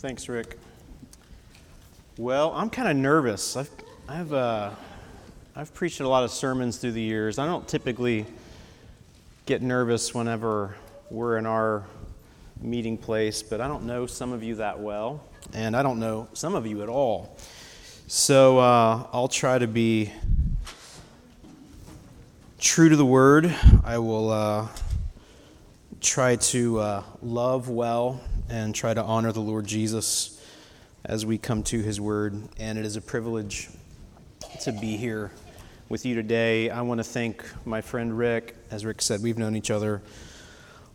Thanks, Rick. Well, I'm kind of nervous. I've, I've, uh, I've preached a lot of sermons through the years. I don't typically get nervous whenever we're in our meeting place, but I don't know some of you that well, and I don't know some of you at all. So uh, I'll try to be true to the word. I will uh, try to uh, love well and try to honor the Lord Jesus as we come to his word. And it is a privilege to be here with you today. I want to thank my friend Rick. As Rick said, we've known each other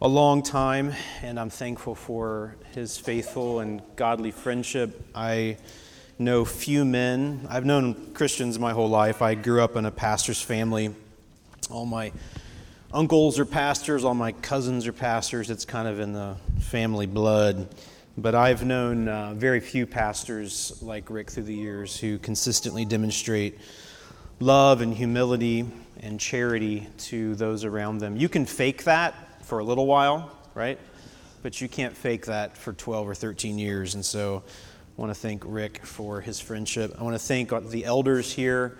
a long time, and I'm thankful for his faithful and godly friendship. I know few men, I've known Christians my whole life. I grew up in a pastor's family. All my uncles are pastors, all my cousins are pastors. It's kind of in the family blood. But I've known uh, very few pastors like Rick through the years who consistently demonstrate love and humility and charity to those around them. You can fake that for a little while, right? But you can't fake that for 12 or 13 years. And so I want to thank Rick for his friendship. I want to thank the elders here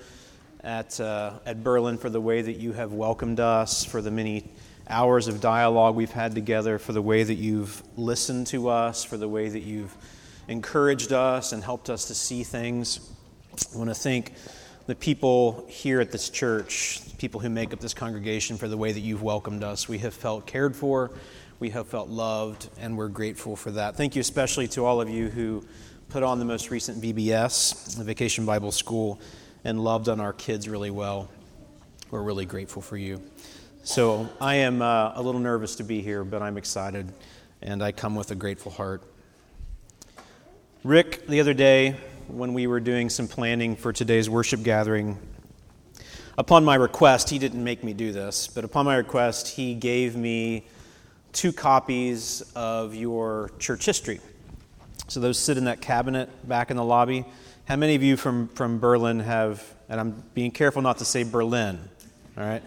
at, uh, at Berlin for the way that you have welcomed us, for the many hours of dialogue we've had together, for the way that you've listened to us, for the way that you've encouraged us and helped us to see things. I want to thank the people here at this church, people who make up this congregation, for the way that you've welcomed us. We have felt cared for, we have felt loved, and we're grateful for that. Thank you especially to all of you who put on the most recent VBS, the Vacation Bible School and loved on our kids really well. We're really grateful for you. So I am uh, a little nervous to be here, but I'm excited, and I come with a grateful heart. Rick, the other day, when we were doing some planning for today's worship gathering, upon my request, he didn't make me do this, but upon my request, he gave me two copies of your church history. So those sit in that cabinet back in the lobby. How many of you from, from Berlin have, and I'm being careful not to say Berlin, all right?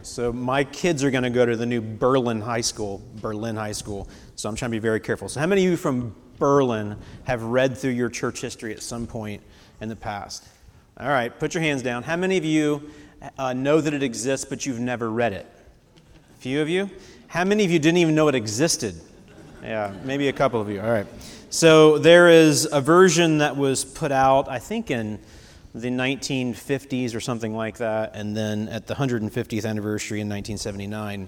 So my kids are going to go to the new Berlin High School, Berlin High School. So I'm trying to be very careful. So how many of you from Berlin have read through your church history at some point in the past? All right, put your hands down. How many of you uh, know that it exists, but you've never read it? A few of you. How many of you didn't even know it existed? Yeah, maybe a couple of you. All right. So there is a version that was put out, I think, in the 1950s or something like that, and then at the 150th anniversary in 1979,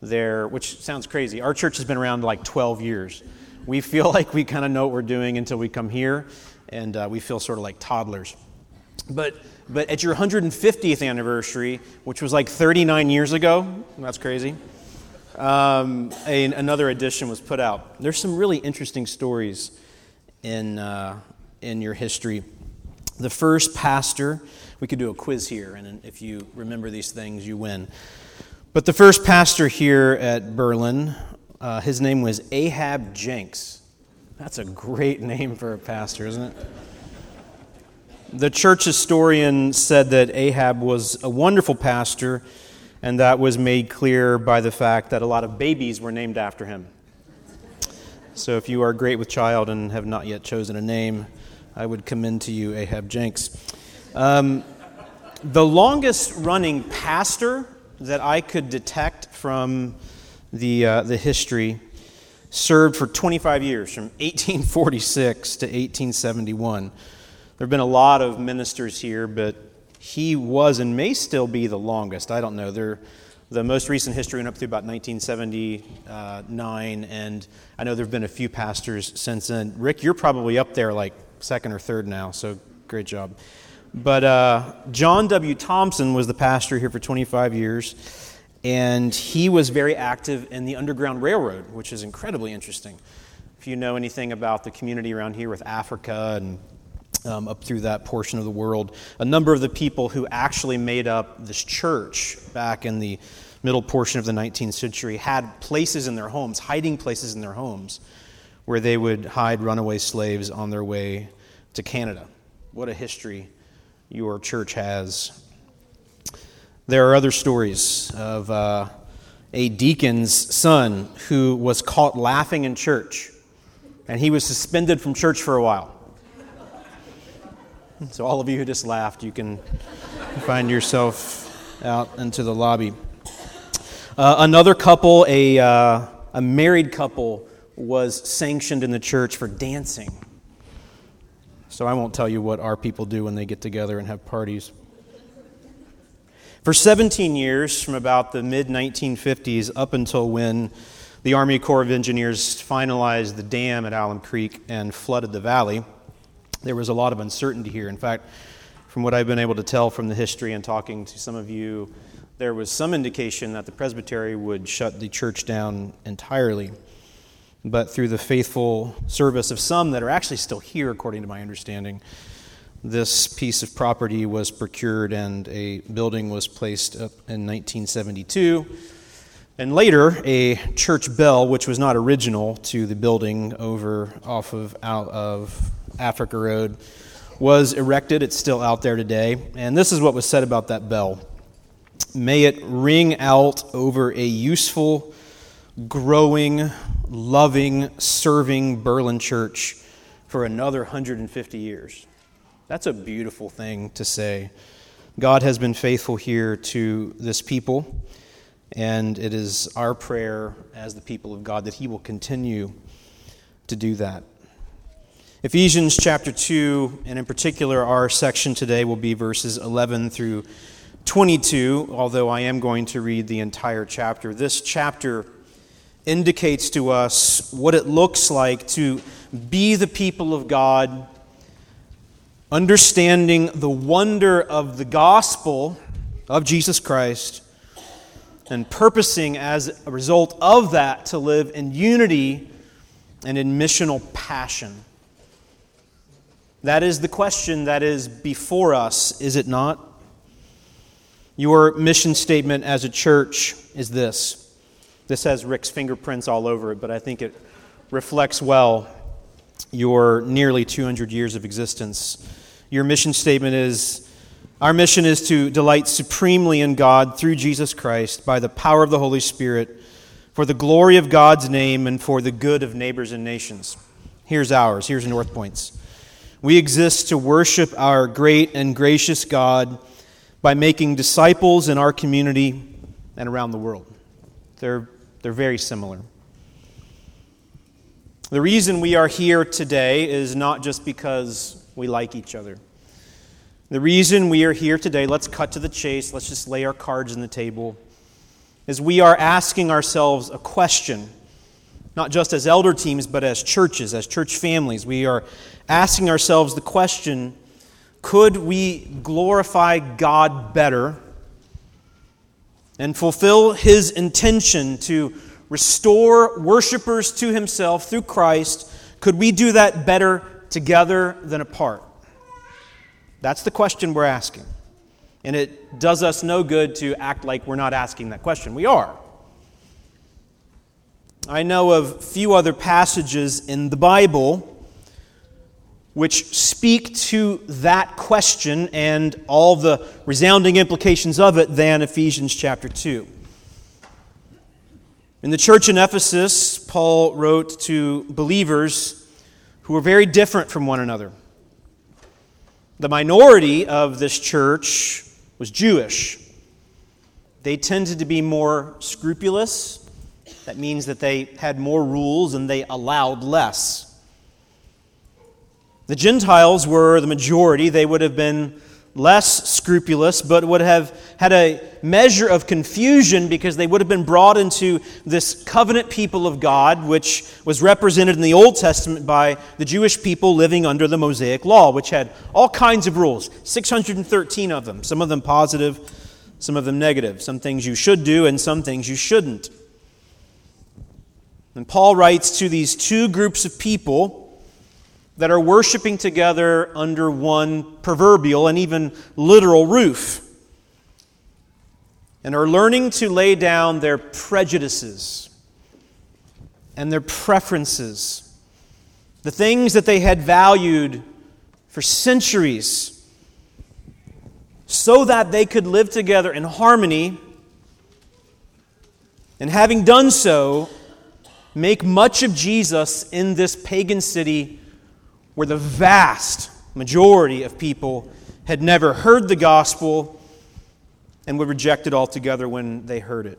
there, which sounds crazy. Our church has been around like 12 years. We feel like we kind of know what we're doing until we come here, and uh, we feel sort of like toddlers. But, but at your 150th anniversary, which was like 39 years ago, that's crazy um, a, another edition was put out. There's some really interesting stories in, uh, in your history. The first pastor, we could do a quiz here, and if you remember these things, you win. But the first pastor here at Berlin, uh, his name was Ahab Jenks. That's a great name for a pastor, isn't it? The church historian said that Ahab was a wonderful pastor and that was made clear by the fact that a lot of babies were named after him. So if you are great with child and have not yet chosen a name, I would commend to you Ahab Jenks. Um, the longest running pastor that I could detect from the, uh, the history served for 25 years, from 1846 to 1871. There have been a lot of ministers here, but he was and may still be the longest. I don't know. There, the most recent history went up through about 1979, and I know there have been a few pastors since then. Rick, you're probably up there like second or third now, so great job. But uh, John W. Thompson was the pastor here for 25 years, and he was very active in the Underground Railroad, which is incredibly interesting. If you know anything about the community around here with Africa and um, up through that portion of the world. A number of the people who actually made up this church back in the middle portion of the 19th century had places in their homes, hiding places in their homes, where they would hide runaway slaves on their way to Canada. What a history your church has. There are other stories of uh, a deacon's son who was caught laughing in church and he was suspended from church for a while. So, all of you who just laughed, you can find yourself out into the lobby. Uh, another couple, a, uh, a married couple, was sanctioned in the church for dancing. So, I won't tell you what our people do when they get together and have parties. For 17 years, from about the mid 1950s up until when the Army Corps of Engineers finalized the dam at Alum Creek and flooded the valley, there was a lot of uncertainty here. In fact, from what I've been able to tell from the history and talking to some of you, there was some indication that the presbytery would shut the church down entirely. But through the faithful service of some that are actually still here, according to my understanding, this piece of property was procured and a building was placed up in 1972. And later, a church bell, which was not original to the building over off of out of Africa Road, was erected. It's still out there today. And this is what was said about that bell May it ring out over a useful, growing, loving, serving Berlin church for another 150 years. That's a beautiful thing to say. God has been faithful here to this people, and it is our prayer as the people of God that He will continue to do that. Ephesians chapter 2, and in particular, our section today will be verses 11 through 22, although I am going to read the entire chapter. This chapter indicates to us what it looks like to be the people of God, understanding the wonder of the gospel of Jesus Christ, and purposing as a result of that to live in unity and in missional passion. That is the question that is before us, is it not? Your mission statement as a church is this. This has Rick's fingerprints all over it, but I think it reflects well your nearly 200 years of existence. Your mission statement is Our mission is to delight supremely in God through Jesus Christ by the power of the Holy Spirit for the glory of God's name and for the good of neighbors and nations. Here's ours. Here's North Point's. We exist to worship our great and gracious God by making disciples in our community and around the world. They're, they're very similar. The reason we are here today is not just because we like each other. The reason we are here today, let's cut to the chase, let's just lay our cards on the table, is we are asking ourselves a question not just as elder teams, but as churches, as church families. We are asking ourselves the question could we glorify God better and fulfill his intention to restore worshipers to himself through Christ? Could we do that better together than apart? That's the question we're asking. And it does us no good to act like we're not asking that question. We are. I know of few other passages in the Bible which speak to that question and all the resounding implications of it than Ephesians chapter 2. In the church in Ephesus, Paul wrote to believers who were very different from one another. The minority of this church was Jewish. They tended to be more scrupulous that means that they had more rules and they allowed less. The Gentiles were the majority. They would have been less scrupulous, but would have had a measure of confusion because they would have been brought into this covenant people of God, which was represented in the Old Testament by the Jewish people living under the Mosaic Law, which had all kinds of rules 613 of them, some of them positive, some of them negative, some things you should do, and some things you shouldn't. And Paul writes to these two groups of people that are worshiping together under one proverbial and even literal roof and are learning to lay down their prejudices and their preferences, the things that they had valued for centuries, so that they could live together in harmony. And having done so, make much of Jesus in this pagan city where the vast majority of people had never heard the gospel and would reject it altogether when they heard it.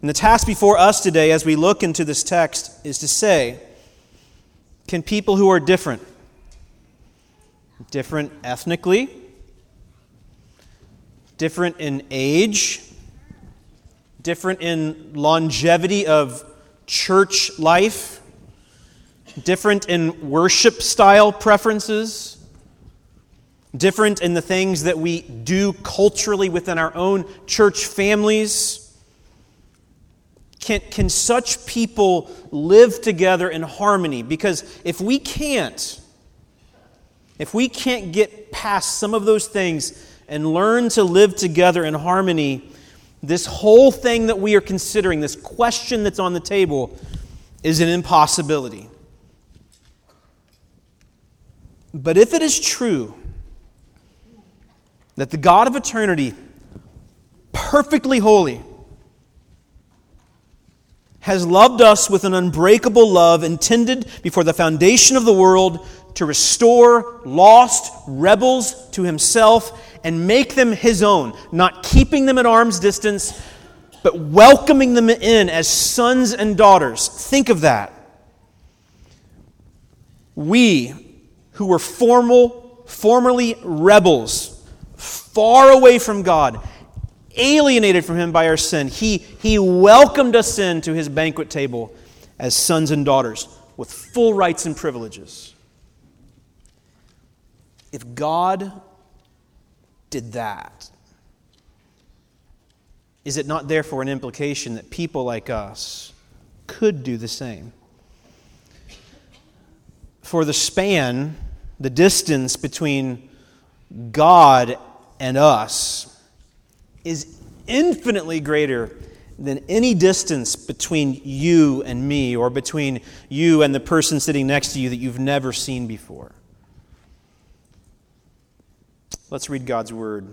And the task before us today, as we look into this text, is to say can people who are different, different ethnically, different in age, different in longevity of church life, different in worship style preferences, different in the things that we do culturally within our own church families. Can, can such people live together in harmony? Because if we can't, if we can't get past some of those things and learn to live together in harmony, this whole thing that we are considering, this question that's on the table, is an impossibility. But if it is true that the God of eternity, perfectly holy, has loved us with an unbreakable love intended before the foundation of the world to restore lost rebels to himself and make them his own, not keeping them at arm's distance, but welcoming them in as sons and daughters. Think of that. We who were formal, formerly rebels, far away from God, alienated from Him by our sin. He, he welcomed us in to His banquet table as sons and daughters with full rights and privileges. If God did that, is it not therefore an implication that people like us could do the same? For the span the distance between God and us is infinitely greater than any distance between you and me or between you and the person sitting next to you that you've never seen before. Let's read God's word.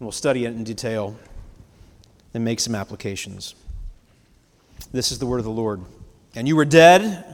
We'll study it in detail and make some applications. This is the word of the Lord. And you were dead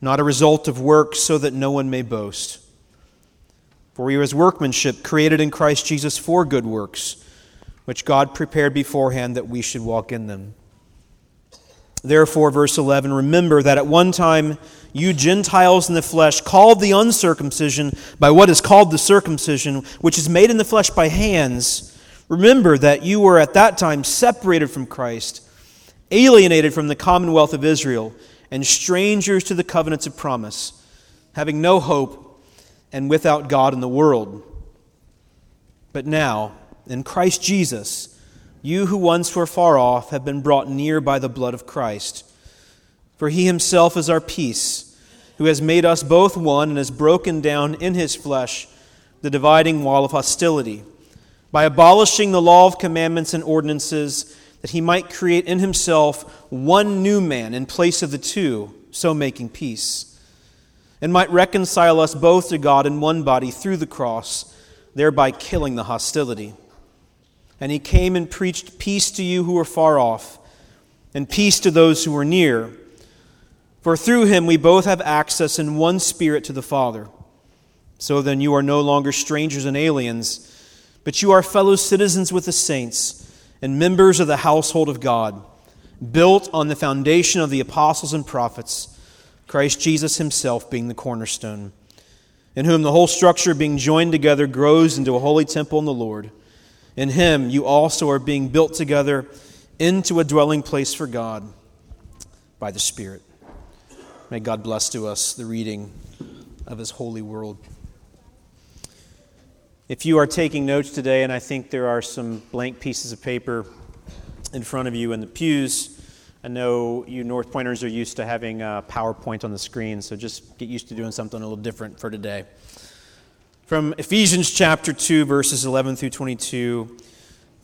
not a result of works, so that no one may boast. For we are his workmanship, created in Christ Jesus for good works, which God prepared beforehand that we should walk in them. Therefore, verse 11, remember that at one time you Gentiles in the flesh, called the uncircumcision by what is called the circumcision, which is made in the flesh by hands, remember that you were at that time separated from Christ, alienated from the commonwealth of Israel and strangers to the covenants of promise, having no hope and without God in the world. But now, in Christ Jesus, you who once were far off have been brought near by the blood of Christ. For he himself is our peace, who has made us both one and has broken down in his flesh the dividing wall of hostility, by abolishing the law of commandments and ordinances that he might create in himself one new man in place of the two, so making peace, and might reconcile us both to God in one body through the cross, thereby killing the hostility. And he came and preached peace to you who were far off, and peace to those who were near. For through him we both have access in one spirit to the Father. So then you are no longer strangers and aliens, but you are fellow citizens with the saints and members of the household of God, built on the foundation of the apostles and prophets, Christ Jesus himself being the cornerstone, in whom the whole structure being joined together grows into a holy temple in the Lord. In him you also are being built together into a dwelling place for God by the Spirit. May God bless to us the reading of his holy world. If you are taking notes today, and I think there are some blank pieces of paper in front of you in the pews, I know you North Pointers are used to having PowerPoint on the screen, so just get used to doing something a little different for today. From Ephesians chapter 2, verses 11 through 22,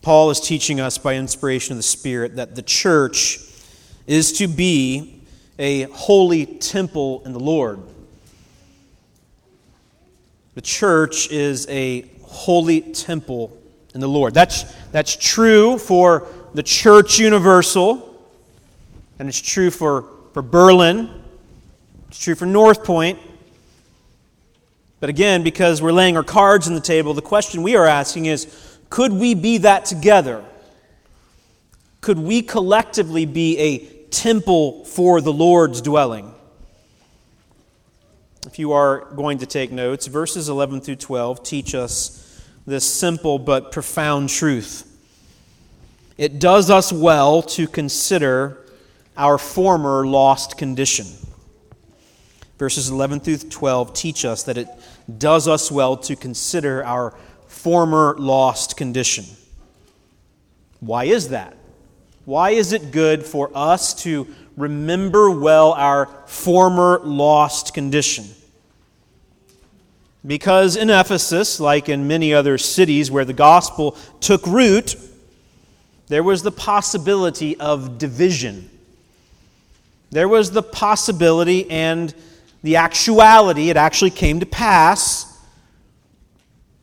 Paul is teaching us by inspiration of the Spirit that the church is to be a holy temple in the Lord. The church is a holy temple in the Lord. That's, that's true for the church universal, and it's true for, for Berlin, it's true for North Point. But again, because we're laying our cards on the table, the question we are asking is could we be that together? Could we collectively be a temple for the Lord's dwelling? If you are going to take notes, verses 11 through 12 teach us this simple but profound truth. It does us well to consider our former lost condition. Verses 11 through 12 teach us that it does us well to consider our former lost condition. Why is that? Why is it good for us to remember well our former lost condition? Because in Ephesus, like in many other cities where the gospel took root, there was the possibility of division. There was the possibility and the actuality, it actually came to pass,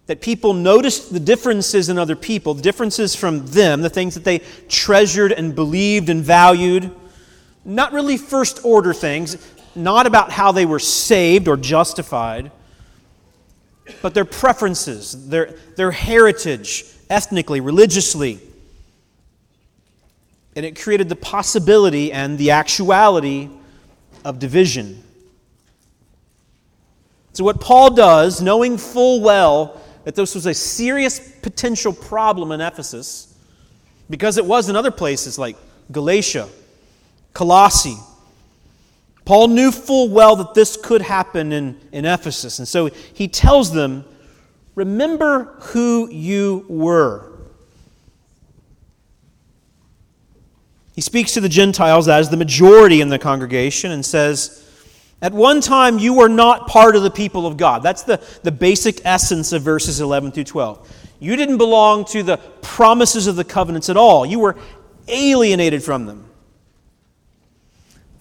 that people noticed the differences in other people, the differences from them, the things that they treasured and believed and valued. Not really first order things, not about how they were saved or justified, but their preferences, their, their heritage, ethnically, religiously. And it created the possibility and the actuality of division. So, what Paul does, knowing full well that this was a serious potential problem in Ephesus because it was in other places like Galatia, Colossae. Paul knew full well that this could happen in, in Ephesus. And so he tells them, Remember who you were. He speaks to the Gentiles as the majority in the congregation and says, at one time, you were not part of the people of God. That's the, the basic essence of verses 11 through 12. You didn't belong to the promises of the covenants at all, you were alienated from them.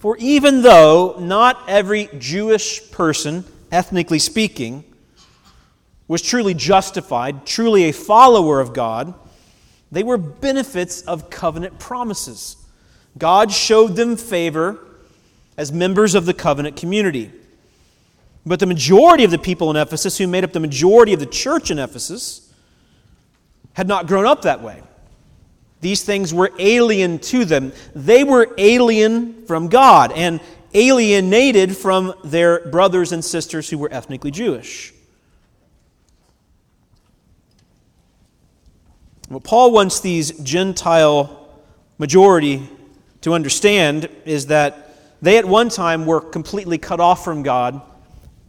For even though not every Jewish person, ethnically speaking, was truly justified, truly a follower of God, they were benefits of covenant promises. God showed them favor as members of the covenant community. But the majority of the people in Ephesus, who made up the majority of the church in Ephesus, had not grown up that way. These things were alien to them. They were alien from God and alienated from their brothers and sisters who were ethnically Jewish. What Paul wants these Gentile majority to understand is that they at one time were completely cut off from God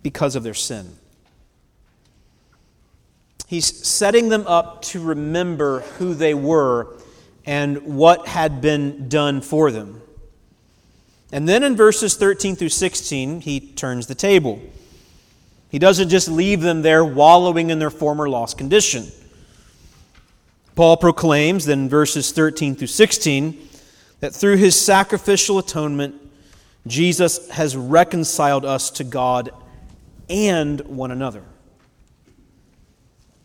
because of their sin. He's setting them up to remember who they were and what had been done for them. And then in verses 13 through 16, he turns the table. He doesn't just leave them there wallowing in their former lost condition. Paul proclaims then in verses 13 through 16 that through his sacrificial atonement, Jesus has reconciled us to God and one another.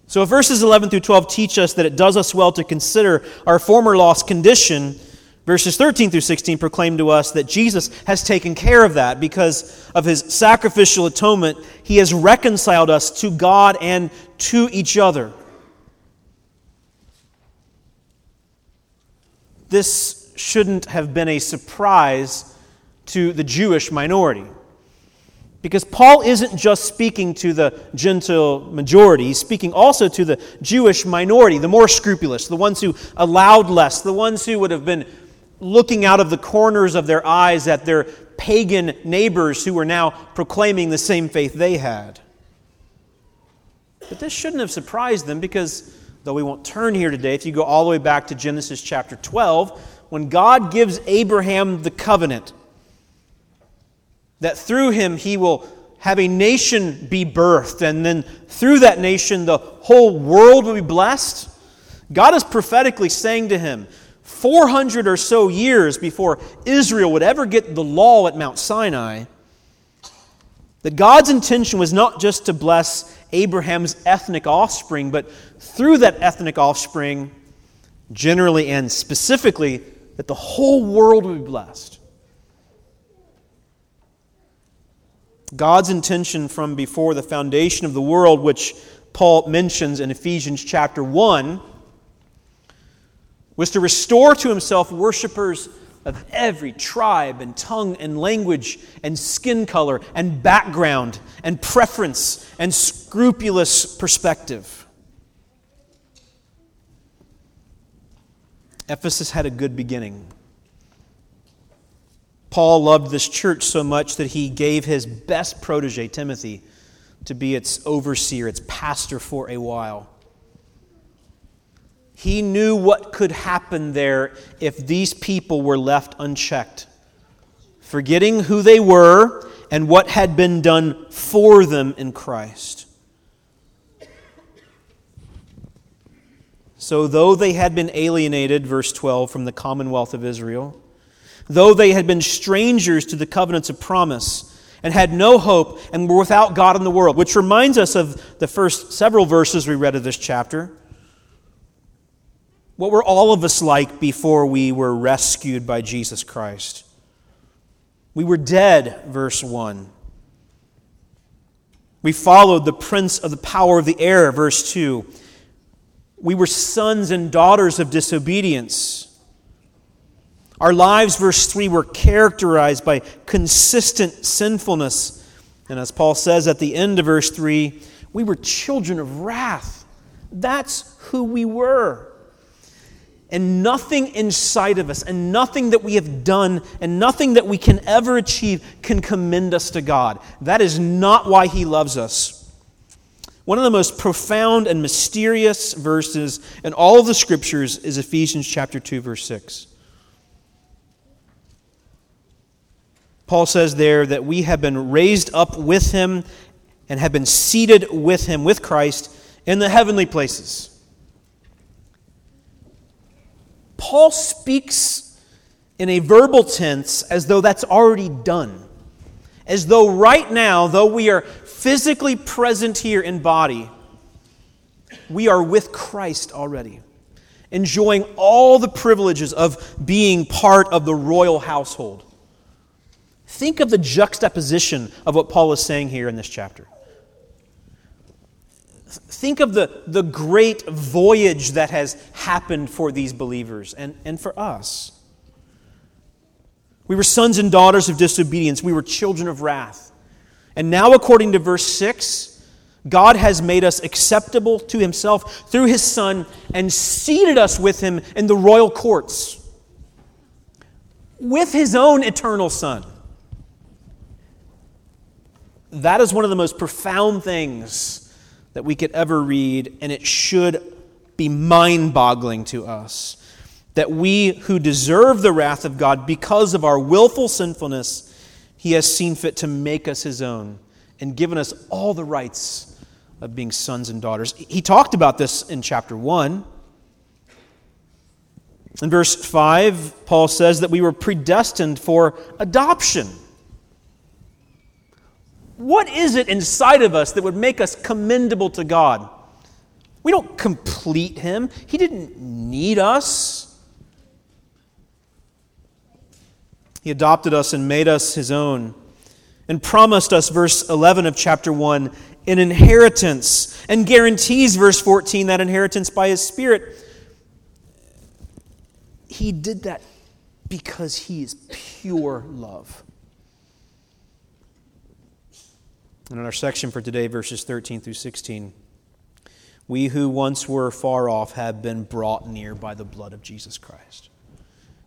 So, if verses 11 through 12 teach us that it does us well to consider our former lost condition, verses 13 through 16 proclaim to us that Jesus has taken care of that because of his sacrificial atonement. He has reconciled us to God and to each other. This shouldn't have been a surprise to the Jewish minority. Because Paul isn't just speaking to the Gentile majority, he's speaking also to the Jewish minority, the more scrupulous, the ones who allowed less, the ones who would have been looking out of the corners of their eyes at their pagan neighbors who were now proclaiming the same faith they had. But this shouldn't have surprised them because, though we won't turn here today, if you go all the way back to Genesis chapter 12, when God gives Abraham the covenant, that through him he will have a nation be birthed, and then through that nation the whole world will be blessed. God is prophetically saying to him, 400 or so years before Israel would ever get the law at Mount Sinai, that God's intention was not just to bless Abraham's ethnic offspring, but through that ethnic offspring, generally and specifically, that the whole world would be blessed. God's intention from before the foundation of the world, which Paul mentions in Ephesians chapter 1, was to restore to himself worshippers of every tribe and tongue and language and skin color and background and preference and scrupulous perspective. Ephesus had a good beginning. Paul loved this church so much that he gave his best protege, Timothy, to be its overseer, its pastor for a while. He knew what could happen there if these people were left unchecked, forgetting who they were and what had been done for them in Christ. So, though they had been alienated, verse 12, from the commonwealth of Israel, though they had been strangers to the covenants of promise and had no hope and were without God in the world, which reminds us of the first several verses we read of this chapter. What were all of us like before we were rescued by Jesus Christ? We were dead, verse 1. We followed the prince of the power of the air, verse 2. We were sons and daughters of disobedience. Our lives, verse 3, were characterized by consistent sinfulness. And as Paul says at the end of verse 3, we were children of wrath. That's who we were. And nothing inside of us, and nothing that we have done, and nothing that we can ever achieve can commend us to God. That is not why He loves us. One of the most profound and mysterious verses in all of the scriptures is Ephesians chapter 2, verse 6. Paul says there that we have been raised up with him and have been seated with him, with Christ, in the heavenly places. Paul speaks in a verbal tense as though that's already done. As though right now, though we are physically present here in body, we are with Christ already, enjoying all the privileges of being part of the royal household. Think of the juxtaposition of what Paul is saying here in this chapter. Think of the, the great voyage that has happened for these believers and, and for us. We were sons and daughters of disobedience, we were children of wrath. And now, according to verse 6, God has made us acceptable to himself through his Son and seated us with him in the royal courts with his own eternal Son. That is one of the most profound things that we could ever read, and it should be mind boggling to us. That we who deserve the wrath of God because of our willful sinfulness, He has seen fit to make us His own and given us all the rights of being sons and daughters. He talked about this in chapter 1. In verse 5, Paul says that we were predestined for adoption what is it inside of us that would make us commendable to God? We don't complete Him, He didn't need us. He adopted us and made us His own and promised us, verse 11 of chapter 1, an inheritance and guarantees, verse 14, that inheritance by His Spirit. He did that because he is pure love. And in our section for today, verses 13 through 16, we who once were far off have been brought near by the blood of Jesus Christ.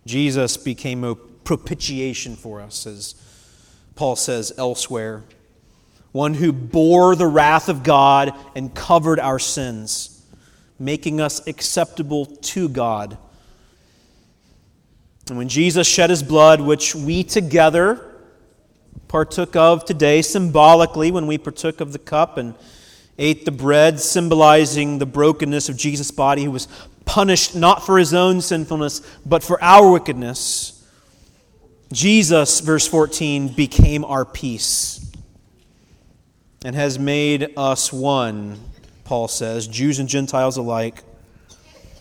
Jesus became a propitiation for us, as Paul says elsewhere, one who bore the wrath of God and covered our sins, making us acceptable to God. And when Jesus shed his blood, which we together partook of today symbolically when we partook of the cup and ate the bread, symbolizing the brokenness of Jesus' body, who was punished not for his own sinfulness, but for our wickedness. Jesus, verse 14, became our peace and has made us one, Paul says, Jews and Gentiles alike.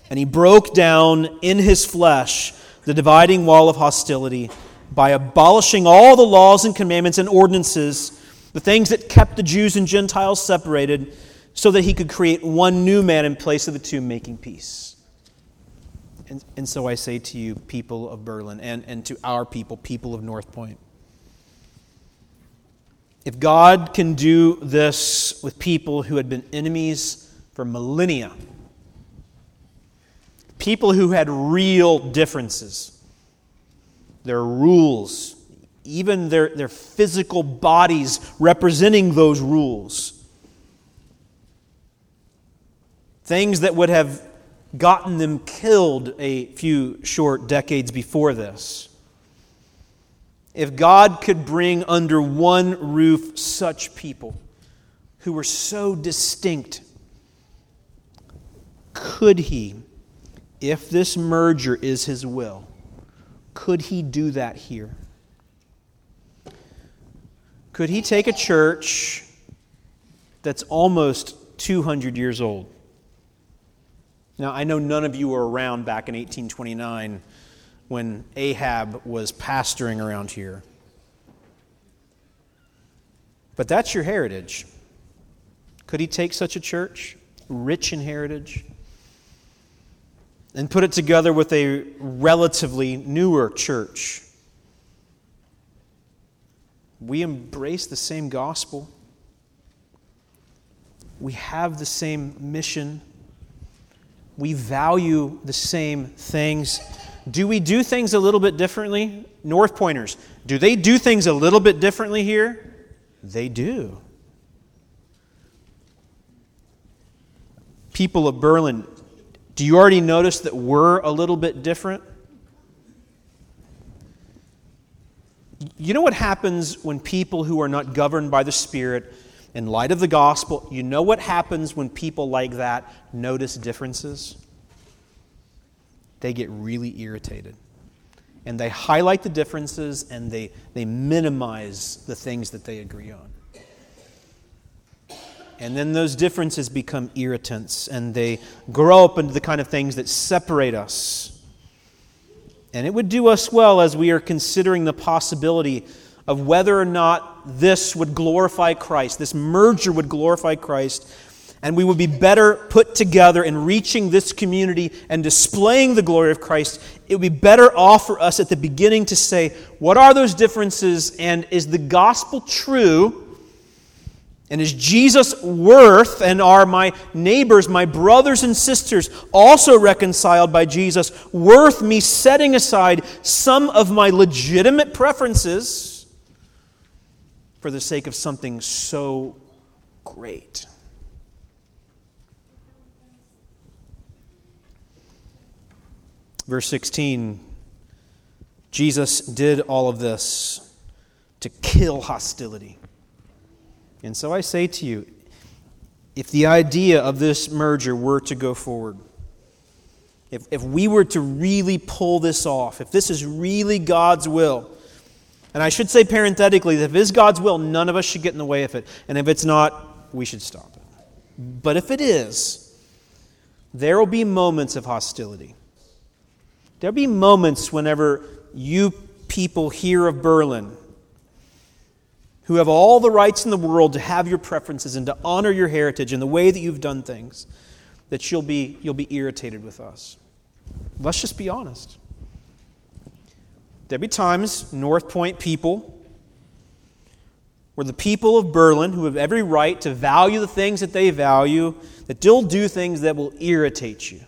And he broke down in his flesh the dividing wall of hostility by abolishing all the laws and commandments and ordinances, the things that kept the Jews and Gentiles separated, so that he could create one new man in place of the two, making peace. And, and so I say to you, people of Berlin, and, and to our people, people of North Point, if God can do this with people who had been enemies for millennia, people who had real differences, their rules, even their, their physical bodies representing those rules. Things that would have gotten them killed a few short decades before this. If God could bring under one roof such people who were so distinct, could He, if this merger is His will, could he do that here? Could he take a church that's almost 200 years old? Now, I know none of you were around back in 1829 when Ahab was pastoring around here. But that's your heritage. Could he take such a church, rich in heritage? And put it together with a relatively newer church. We embrace the same gospel. We have the same mission. We value the same things. Do we do things a little bit differently? North Pointers, do they do things a little bit differently here? They do. People of Berlin, do you already notice that we're a little bit different? You know what happens when people who are not governed by the Spirit, in light of the gospel, you know what happens when people like that notice differences? They get really irritated. And they highlight the differences and they, they minimize the things that they agree on. And then those differences become irritants and they grow up into the kind of things that separate us. And it would do us well as we are considering the possibility of whether or not this would glorify Christ, this merger would glorify Christ, and we would be better put together in reaching this community and displaying the glory of Christ. It would be better off for us at the beginning to say, what are those differences, and is the gospel true? And is Jesus worth, and are my neighbors, my brothers and sisters, also reconciled by Jesus, worth me setting aside some of my legitimate preferences for the sake of something so great? Verse 16 Jesus did all of this to kill hostility. And so I say to you, if the idea of this merger were to go forward, if, if we were to really pull this off, if this is really God's will, and I should say parenthetically that if it is God's will, none of us should get in the way of it. And if it's not, we should stop it. But if it is, there will be moments of hostility. There'll be moments whenever you people hear of Berlin who have all the rights in the world to have your preferences and to honor your heritage and the way that you've done things, that you'll be, you'll be irritated with us. Let's just be honest. There'll be times North Point people were the people of Berlin who have every right to value the things that they value, that still do things that will irritate you.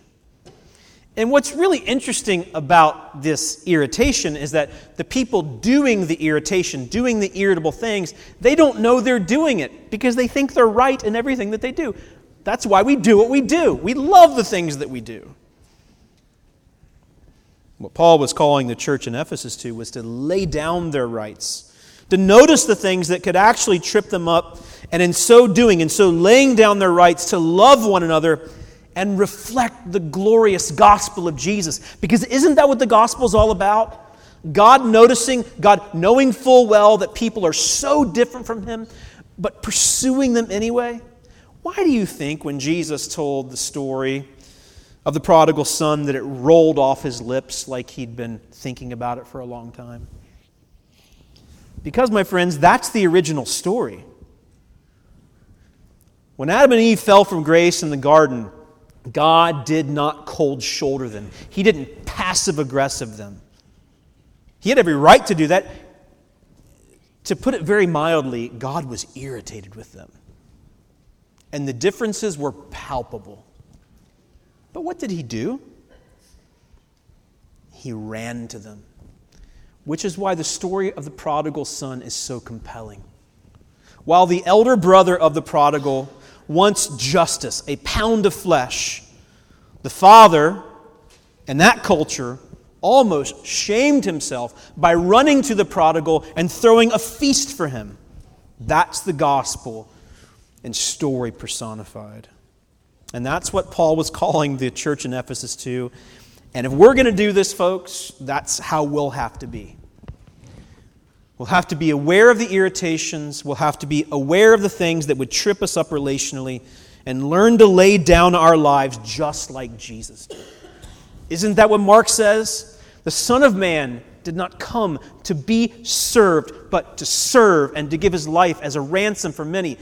And what's really interesting about this irritation is that the people doing the irritation, doing the irritable things, they don't know they're doing it because they think they're right in everything that they do. That's why we do what we do. We love the things that we do. What Paul was calling the church in Ephesus to was to lay down their rights, to notice the things that could actually trip them up, and in so doing, and so laying down their rights, to love one another and reflect the glorious gospel of Jesus. Because isn't that what the gospel is all about? God noticing, God knowing full well that people are so different from Him, but pursuing them anyway. Why do you think when Jesus told the story of the prodigal son that it rolled off his lips like he'd been thinking about it for a long time? Because, my friends, that's the original story. When Adam and Eve fell from grace in the garden, God did not cold shoulder them, He didn't passive aggressive them. He had every right to do that. To put it very mildly, God was irritated with them. And the differences were palpable. But what did he do? He ran to them, which is why the story of the prodigal son is so compelling. While the elder brother of the prodigal wants justice, a pound of flesh. The father, in that culture, almost shamed himself by running to the prodigal and throwing a feast for him. That's the gospel and story personified. And that's what Paul was calling the church in Ephesus to. And if we're going to do this, folks, that's how we'll have to be. We'll have to be aware of the irritations. We'll have to be aware of the things that would trip us up relationally and learn to lay down our lives just like Jesus did. Isn't that what Mark says? The Son of Man did not come to be served, but to serve and to give his life as a ransom for many.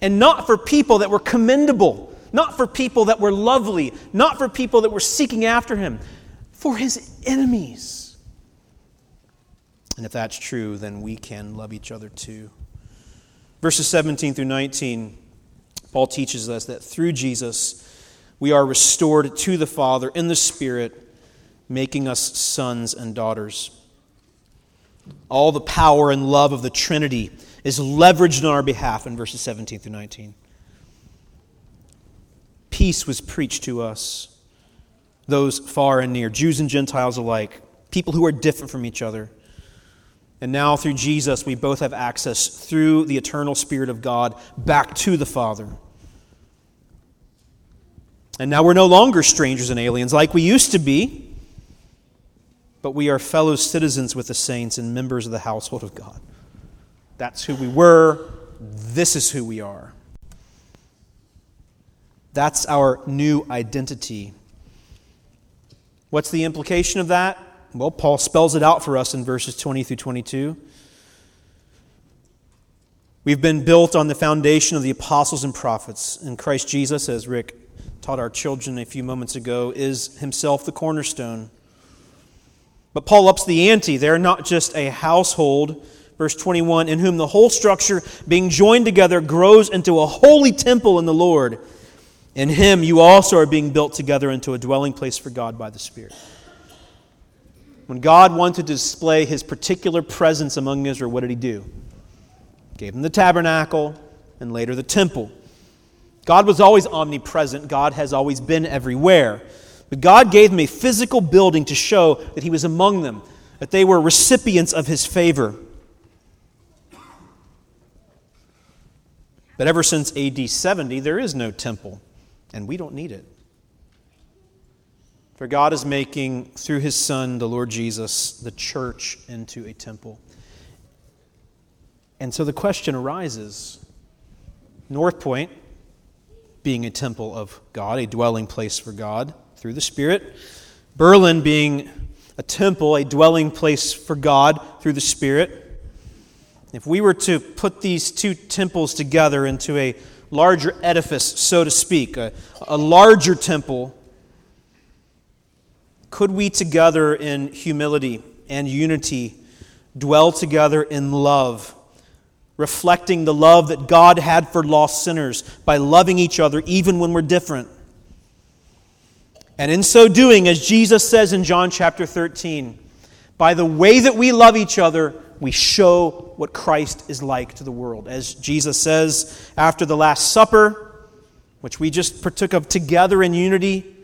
And not for people that were commendable, not for people that were lovely, not for people that were seeking after him, for his enemies and if that's true, then we can love each other too. Verses 17 through 19, Paul teaches us that through Jesus, we are restored to the Father in the Spirit, making us sons and daughters. All the power and love of the Trinity is leveraged on our behalf in verses 17 through 19. Peace was preached to us, those far and near, Jews and Gentiles alike, people who are different from each other. And now, through Jesus, we both have access through the eternal Spirit of God back to the Father. And now we're no longer strangers and aliens like we used to be, but we are fellow citizens with the saints and members of the household of God. That's who we were. This is who we are. That's our new identity. What's the implication of that? Well, Paul spells it out for us in verses 20 through 22. We've been built on the foundation of the apostles and prophets, and Christ Jesus, as Rick taught our children a few moments ago, is himself the cornerstone. But Paul ups the ante. They're not just a household, verse 21, in whom the whole structure, being joined together, grows into a holy temple in the Lord. In him you also are being built together into a dwelling place for God by the Spirit. When God wanted to display his particular presence among Israel, what did he do? Gave them the tabernacle and later the temple. God was always omnipresent, God has always been everywhere. But God gave them a physical building to show that he was among them, that they were recipients of his favor. But ever since AD 70, there is no temple, and we don't need it. For God is making, through his Son, the Lord Jesus, the church into a temple. And so the question arises North Point, being a temple of God, a dwelling place for God through the Spirit, Berlin being a temple, a dwelling place for God through the Spirit. If we were to put these two temples together into a larger edifice, so to speak, a, a larger temple, could we together in humility and unity, dwell together in love, reflecting the love that God had for lost sinners by loving each other even when we're different. And in so doing, as Jesus says in John chapter 13, by the way that we love each other, we show what Christ is like to the world. As Jesus says after the Last Supper, which we just partook of together in unity,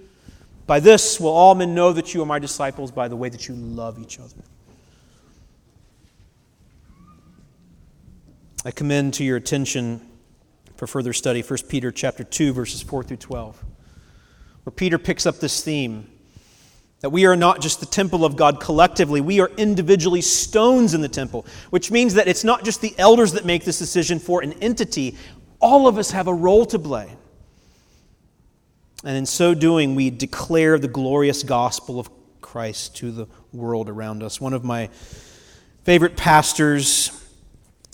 by this will all men know that you are my disciples by the way that you love each other. I commend to your attention for further study 1 Peter chapter 2 verses 4 through 12 where Peter picks up this theme that we are not just the temple of God collectively, we are individually stones in the temple, which means that it's not just the elders that make this decision for an entity, all of us have a role to play. And in so doing, we declare the glorious gospel of Christ to the world around us. One of my favorite pastors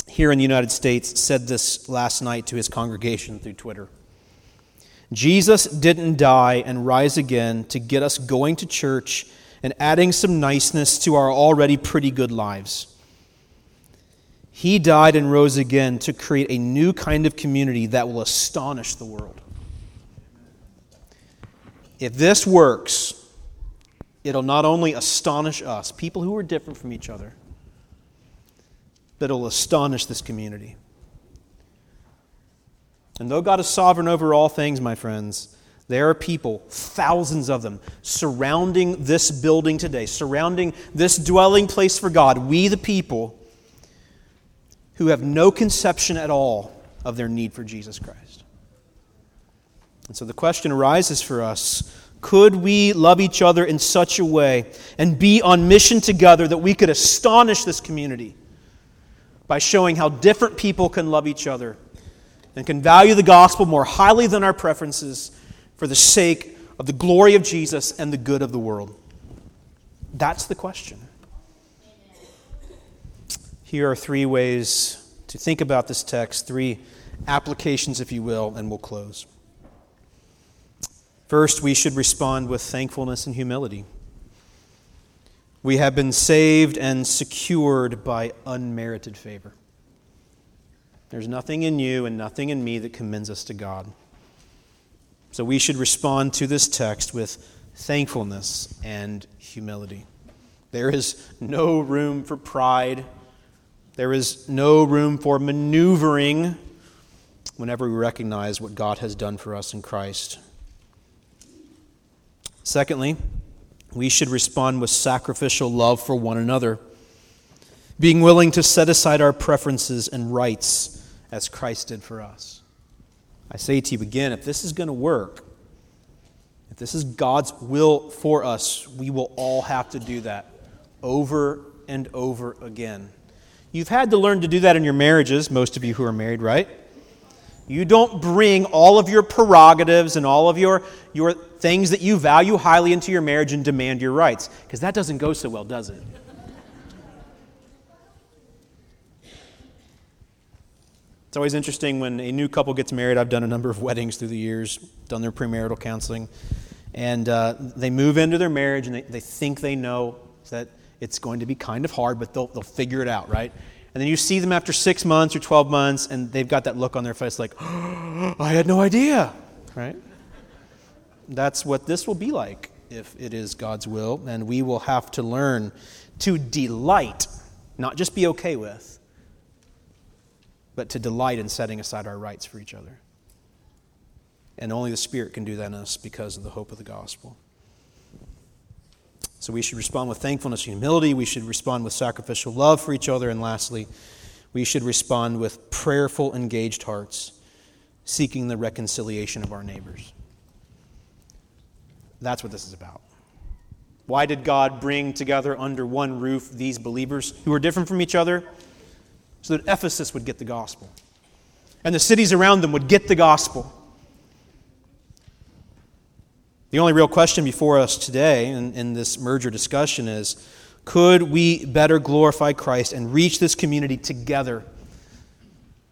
here in the United States said this last night to his congregation through Twitter. Jesus didn't die and rise again to get us going to church and adding some niceness to our already pretty good lives. He died and rose again to create a new kind of community that will astonish the world. If this works, it'll not only astonish us, people who are different from each other, but it'll astonish this community. And though God is sovereign over all things, my friends, there are people, thousands of them, surrounding this building today, surrounding this dwelling place for God. We, the people, who have no conception at all of their need for Jesus Christ. And so the question arises for us could we love each other in such a way and be on mission together that we could astonish this community by showing how different people can love each other and can value the gospel more highly than our preferences for the sake of the glory of Jesus and the good of the world? That's the question. Here are three ways to think about this text, three applications, if you will, and we'll close. First, we should respond with thankfulness and humility. We have been saved and secured by unmerited favor. There's nothing in you and nothing in me that commends us to God. So we should respond to this text with thankfulness and humility. There is no room for pride. There is no room for maneuvering whenever we recognize what God has done for us in Christ. Secondly, we should respond with sacrificial love for one another, being willing to set aside our preferences and rights as Christ did for us. I say to you again if this is going to work, if this is God's will for us, we will all have to do that over and over again. You've had to learn to do that in your marriages, most of you who are married, right? You don't bring all of your prerogatives and all of your, your things that you value highly into your marriage and demand your rights, because that doesn't go so well, does it? It's always interesting when a new couple gets married. I've done a number of weddings through the years, done their premarital counseling, and uh, they move into their marriage and they, they think they know that it's going to be kind of hard, but they'll, they'll figure it out, right? And then you see them after six months or 12 months, and they've got that look on their face like, oh, I had no idea, right? That's what this will be like if it is God's will, and we will have to learn to delight, not just be okay with but to delight in setting aside our rights for each other. And only the Spirit can do that in us because of the hope of the gospel. So we should respond with thankfulness and humility. We should respond with sacrificial love for each other. And lastly, we should respond with prayerful, engaged hearts, seeking the reconciliation of our neighbors. That's what this is about. Why did God bring together under one roof these believers who are different from each other? so that Ephesus would get the gospel and the cities around them would get the gospel. The only real question before us today in, in this merger discussion is could we better glorify Christ and reach this community together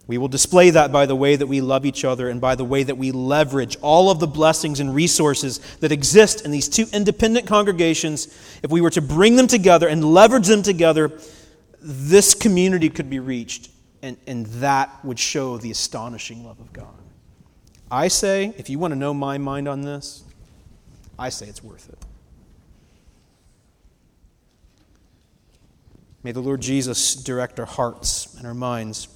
We will display that by the way that we love each other and by the way that we leverage all of the blessings and resources that exist in these two independent congregations. If we were to bring them together and leverage them together, this community could be reached, and, and that would show the astonishing love of God. I say, if you want to know my mind on this, I say it's worth it. May the Lord Jesus direct our hearts and our minds.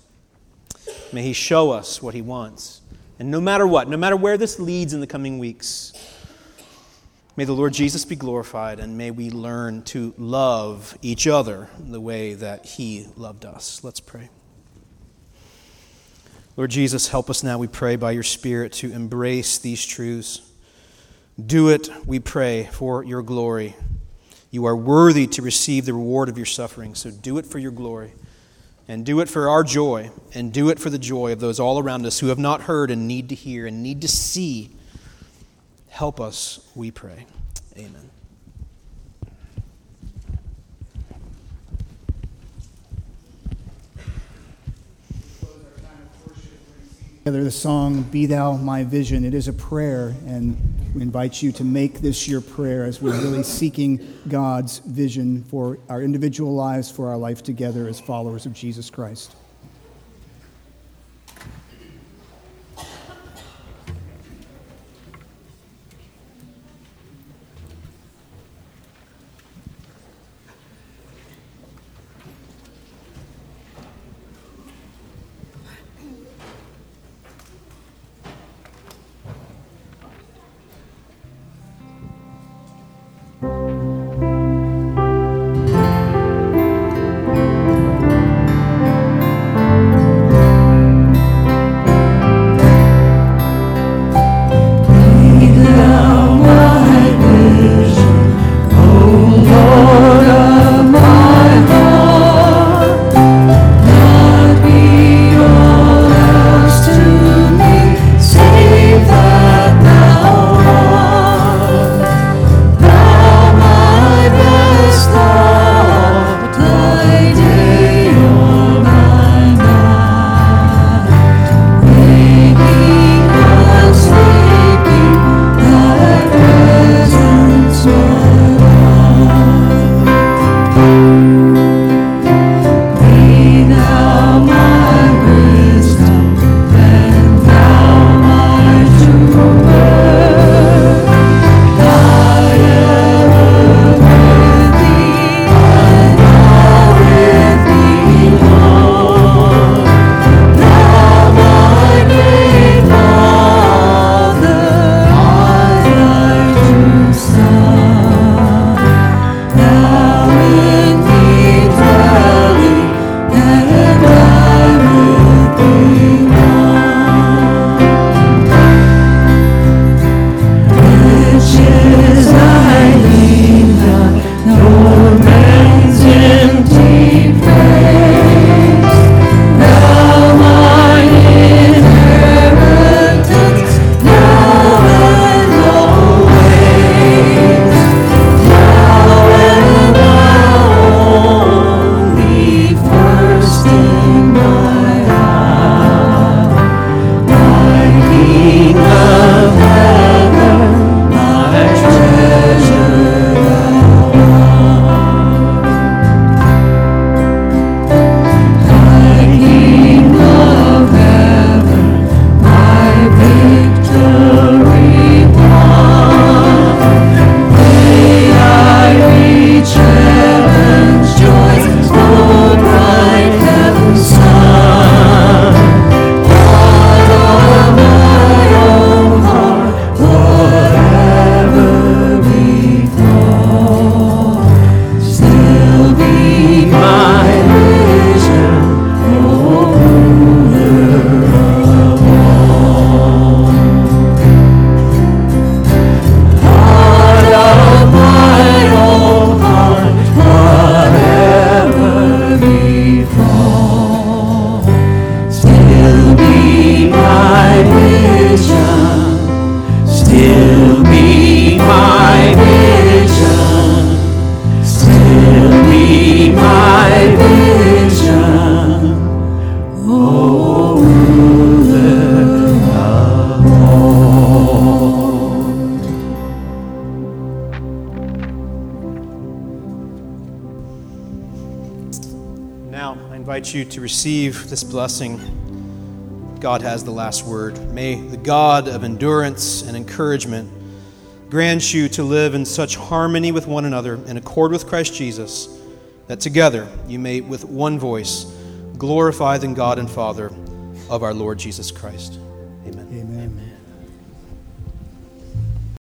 May He show us what He wants. And no matter what, no matter where this leads in the coming weeks, may the Lord Jesus be glorified and may we learn to love each other the way that He loved us. Let's pray. Lord Jesus, help us now, we pray, by your Spirit to embrace these truths. Do it, we pray, for your glory. You are worthy to receive the reward of your suffering, so do it for your glory. And do it for our joy, and do it for the joy of those all around us who have not heard and need to hear and need to see. Help us, we pray. Amen. together the song Be Thou My Vision. It is a prayer, and we invite you to make this your prayer as we're really seeking God's vision for our individual lives, for our life together as followers of Jesus Christ. This blessing. God has the last word. May the God of endurance and encouragement grant you to live in such harmony with one another in accord with Christ Jesus that together you may, with one voice, glorify the God and Father of our Lord Jesus Christ.